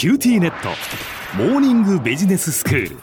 QTnet。モーニングビジネススクール。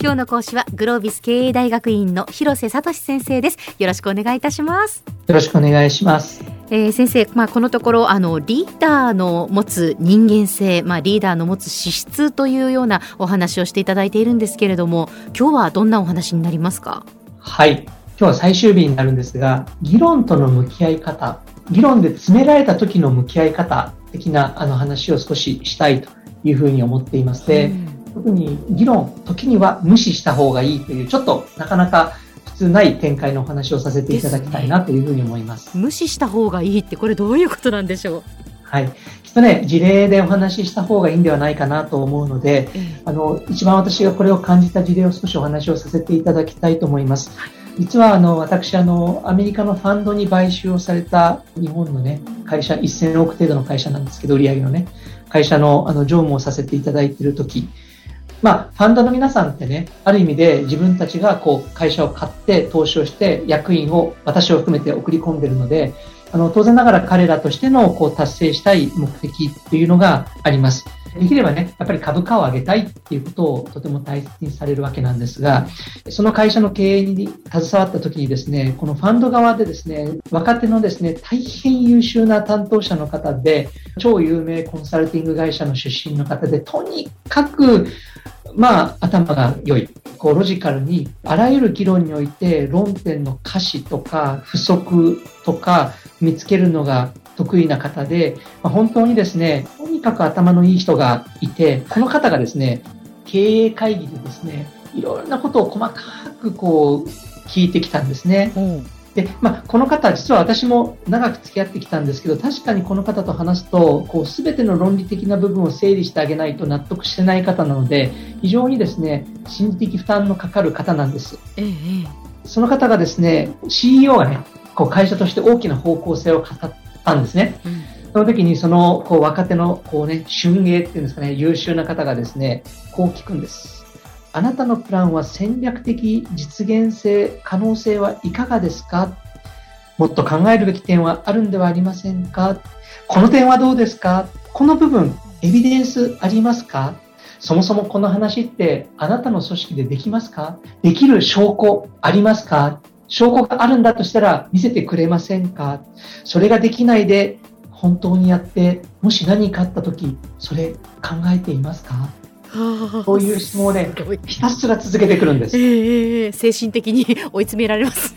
今日の講師はグロービス経営大学院の広瀬聡先生です。よろしくお願いいたします。よろしくお願いします。えー、先生、まあ、このところあのリーダーの持つ人間性、まあ、リーダーの持つ資質というようなお話をしていただいているんですけれども今日はどんなお話になりますか？はい。今日は最終日になるんですが議論との向き合い方議論で詰められた時の向き合い方的なあの話を少ししたいというふうに思っていまして、うん、特に議論時には無視した方がいいというちょっとなかなか普通ない展開のお話をさせていただきたいなというふうに思います。すね、無視した方がいいってこれどういうことなんでしょう？はい。きっとね、事例でお話しした方がいいんではないかなと思うので、あの、一番私がこれを感じた事例を少しお話をさせていただきたいと思います。実はあの私あの、アメリカのファンドに買収をされた日本の、ね、会社、1000億程度の会社なんですけど、売り上げのね、会社のあの常務をさせていただいているとき、まあ、ファンドの皆さんってね、ある意味で自分たちがこう会社を買って投資をして役員を私を含めて送り込んでるので、あの当然ながら彼らとしてのこう達成したい目的っていうのがあります。できればね、やっぱり株価を上げたいっていうことをとても大切にされるわけなんですが、その会社の経営に携わった時にですね、このファンド側でですね、若手のですね、大変優秀な担当者の方で、超有名コンサルティング会社の出身の方で、とにかくまあ、頭が良い。こう、ロジカルに、あらゆる議論において、論点の歌詞とか、不足とか、見つけるのが得意な方で、まあ、本当にですね、とにかく頭のいい人がいて、この方がですね、経営会議でですね、いろんなことを細かくこう、聞いてきたんですね。うんで、まあ、この方、実は私も長く付き合ってきたんですけど、確かにこの方と話すと、こう、すべての論理的な部分を整理してあげないと納得してない方なので、非常にですね、心理的負担のかかる方なんです。ええ、その方がですね、CEO がね、こう、会社として大きな方向性を語ったんですね。うん、その時に、その、こう、若手の、こうね、春芸っていうんですかね、優秀な方がですね、こう聞くんです。あなたのプランは戦略的実現性、可能性はいかがですか？もっと考えるべき点はあるんではありませんか？この点はどうですか？この部分、エビデンスありますか？そもそもこの話ってあなたの組織でできますか？できる証拠ありますか？証拠があるんだとしたら見せてくれませんか？それができないで本当にやって、もし何かあった時、それ考えていますか？そういう質問をね、ひたすら続けてくるんです。えー、精神的に追い詰められます。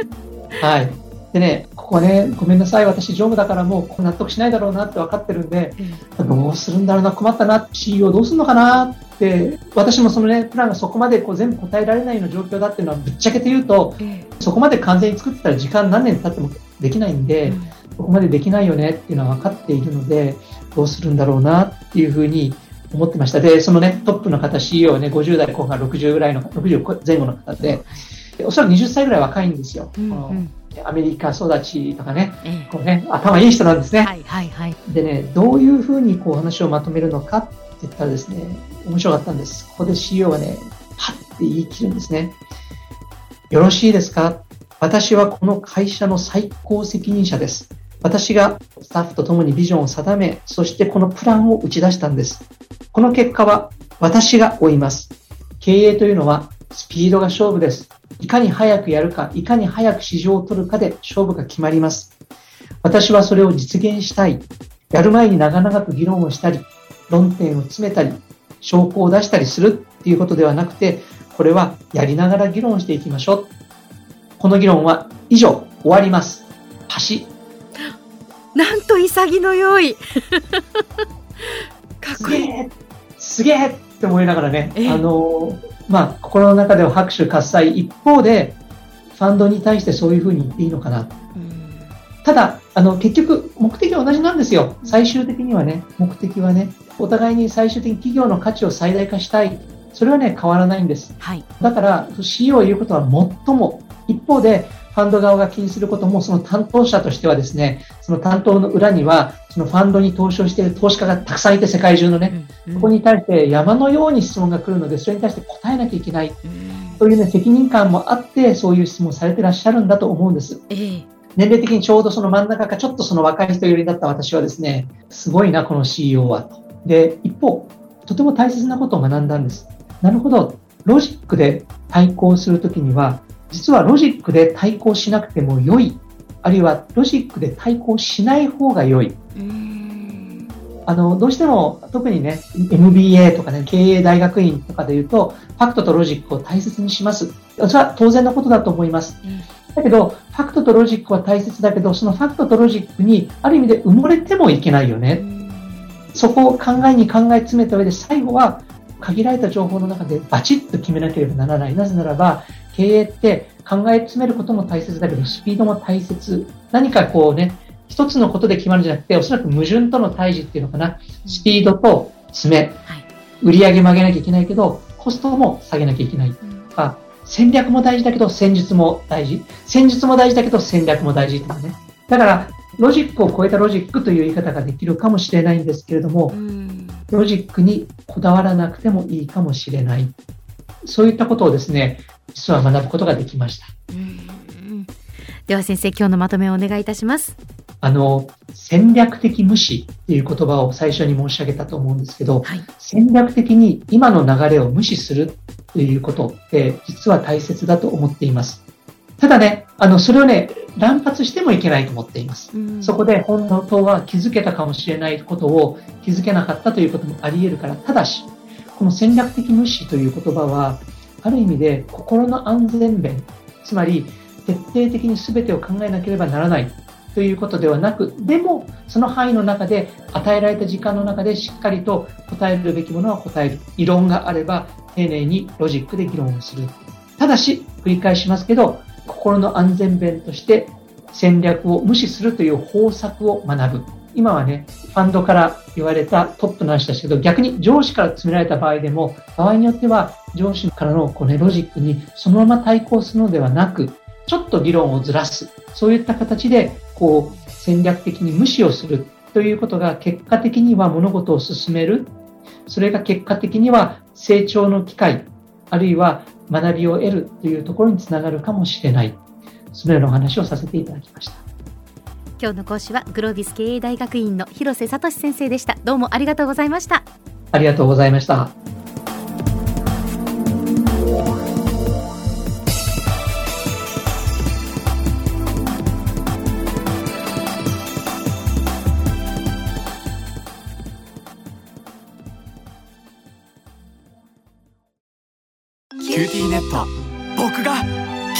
はい。でね、ここね、ごめんなさい、私、常務だからもう納得しないだろうなって分かってるんで、うん、どうするんだろうな、困ったな、CEO どうするのかなって、私もそのね、プランがそこまでこう全部答えられないような状況だっていうのは、ぶっちゃけて言うと、うん、そこまで完全に作ってたら時間何年経ってもできないんで、うん、そこまでできないよねっていうのは分かっているので、どうするんだろうなっていうふうに思ってました。で、そのね、トップの方、CEO はね、50代後半、60ぐらいの、60前後の方で、おそらく20歳ぐらい若いんですよ。うんうんアメリカ育ちとかね、えこうね、頭いい人なんですね。はいはいはい。でね、どういうふうにこう話をまとめるのかって言ったらですね、面白かったんです。ここで CEO がね、はって言い切るんですね。よろしいですか？私はこの会社の最高責任者です。私がスタッフと共にビジョンを定め、そしてこのプランを打ち出したんです。この結果は私が追います。経営というのはスピードが勝負です。いかに早くやるか、いかに早く市場を取るかで勝負が決まります。私はそれを実現したい。やる前に長々と議論をしたり、論点を詰めたり、証拠を出したりするっていうことではなくて、これはやりながら議論していきましょう。この議論は以上終わります。パシなんと潔いかっこいいすげえって思いながらね、あのまあ、心の中では拍手喝采一方でファンドに対してそういうふうに言っていいのかな、ただあの結局目的は同じなんですよ。最終的にはね目的はねお互いに最終的に企業の価値を最大化したい。それはね変わらないんです、はい、だから CEO を言うことは最も一方でファンド側が気にすることも、その担当者としてはですね、その担当の裏には、そのファンドに投資をしている投資家がたくさんいて、世界中のね、うんうん、ここに対して山のように質問が来るので、それに対して答えなきゃいけない。というね、責任感もあって、そういう質問されてらっしゃるんだと思うんです。えー年齢的にちょうどその真ん中かちょっとその若い人寄りだった私はですね、すごいな、この CEO はと。で、一方、とても大切なことを学んだんです。なるほど、ロジックで対抗するときには、実はロジックで対抗しなくても良い、あるいはロジックで対抗しない方が良い。あの、どうしても、特にね、MBA とかね、経営大学院とかで言うと、ファクトとロジックを大切にします。それは当然のことだと思います。だけど、ファクトとロジックは大切だけど、そのファクトとロジックに、ある意味で埋もれてもいけないよね。そこを考えに考え詰めた上で、最後は限られた情報の中でバチッと決めなければならない。なぜならば、経営って考え詰めることも大切だけど、スピードも大切。何かこうね、一つのことで決まるんじゃなくて、おそらく矛盾との対峙っていうのかな。スピードと詰め。売り上げも上げなきゃいけないけど、コストも下げなきゃいけない。とか、戦略も大事だけど、戦術も大事。戦術も大事だけど、戦略も大事とかね。だから、ロジックを超えたロジックという言い方ができるかもしれないんですけれども、ロジックにこだわらなくてもいいかもしれない。そういったことをですね、実は学ぶことができました。では先生、今日のまとめをお願いいたします。あの、戦略的無視っていう言葉を最初に申し上げたと思うんですけど、はい、戦略的に今の流れを無視するということって実は大切だと思っています。ただね、あの、それをね、乱発してもいけないと思っています。そこで本当は気づけたかもしれないことを気づけなかったということもあり得るから、ただし、この戦略的無視という言葉は、ある意味で心の安全弁、つまり徹底的に全てを考えなければならないということではなく、でも、その範囲の中で、与えられた時間の中でしっかりと答えるべきものは答える。異論があれば、丁寧にロジックで議論をする。ただし、繰り返しますけど、心の安全弁として戦略を無視するという方策を学ぶ。今はね、ファンドから言われたトップの話ですけど、逆に上司から詰められた場合でも、場合によっては上司からのこう、ね、ロジックにそのまま対抗するのではなく、ちょっと議論をずらす。そういった形でこう戦略的に無視をするということが結果的には物事を進める。それが結果的には成長の機会、あるいは学びを得るというところにつながるかもしれない。そのようなお話をさせていただきました。今日の講師はグロービス経営大学院の広瀬聡先生でした。どうもありがとうございました。ありがとうございました。